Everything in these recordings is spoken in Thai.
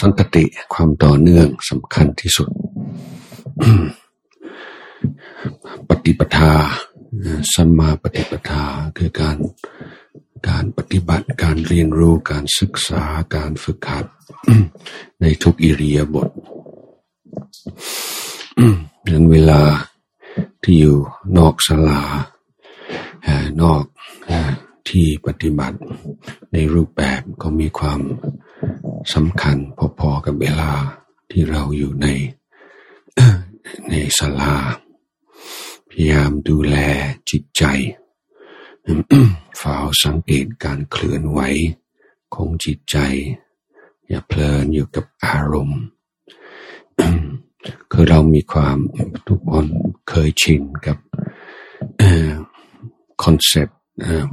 สันตติความต่อเนื่องสำคัญที่สุด ปฏิปทาสัมมาปฏิปทาคือการการปฏิบัติการเรียนรู้การศึกษาการฝึกหัดในทุกอิริยาบถดังเวลาที่อยู่นอกศาลานอก ที่ปฏิบัติในรูปแบบก็มีความสำคัญพอๆกับเวลาที่เราอยู่ในในศาลา พยายามดูแลจิตใจเฝ้าสังเกตการเคลื่อนไหวของจิตใจ อย่าเพลินอยู่กับอารมณ์คือเรามีความทุกคนเคยชินกับคอนเซปต์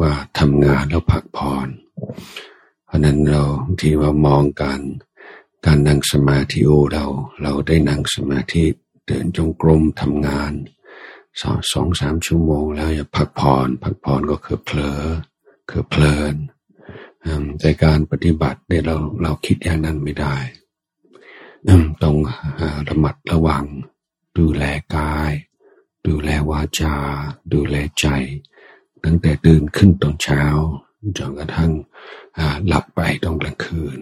ว่าทำงานแล้วพักผ่อนเพราะนั้นเราที่ว่ามองการการนั่งสมาธิโอเรา เราได้นั่งสมาธิเดินจงกรมทำงานสองสองสามชั่วโมงแล้วอย่าพักผ่อนพักผ่อนก็คือเผลอคือเพลินแต่การปฏิบัติเนี่ยเราเราคิดอย่างนั้นไม่ได้ต้องระมัดระวัง ดูแลกาย ดูแลวาจา ดูแลใจ ตั้งแต่ตื่นขึ้นตอนเช้าจนกระทั่งหลับไปตอนกลางคืน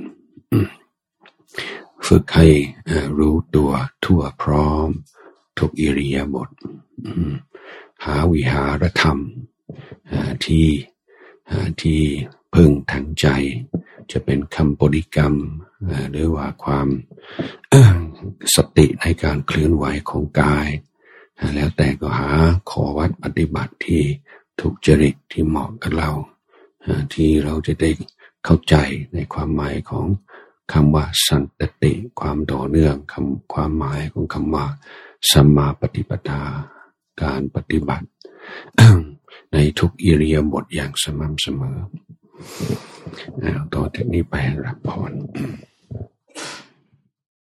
ฝึกให้รู้ตัวทั่วพร้อม ทุกอิริยาบถหาวิหารธรรมที่ที่พึ่งทางใจ จะเป็นคำบริกรรมหรือว่าความสติในการเคลื่อนไหวของกาย แล้วแต่ก็หาขอวัดปฏิบัติที่ ถูกจริตที่เหมาะกับเราที่เราจะได้เข้าใจในความหมายของคำว่าสันตติ ความต่อเนื่องคำความหมายของคำว่าสัมมาปฏิปทาการปฏิบัติ ในทุกอิริยาบถอย่างสม่ำเสมอต่อจากนี้ไปรับพร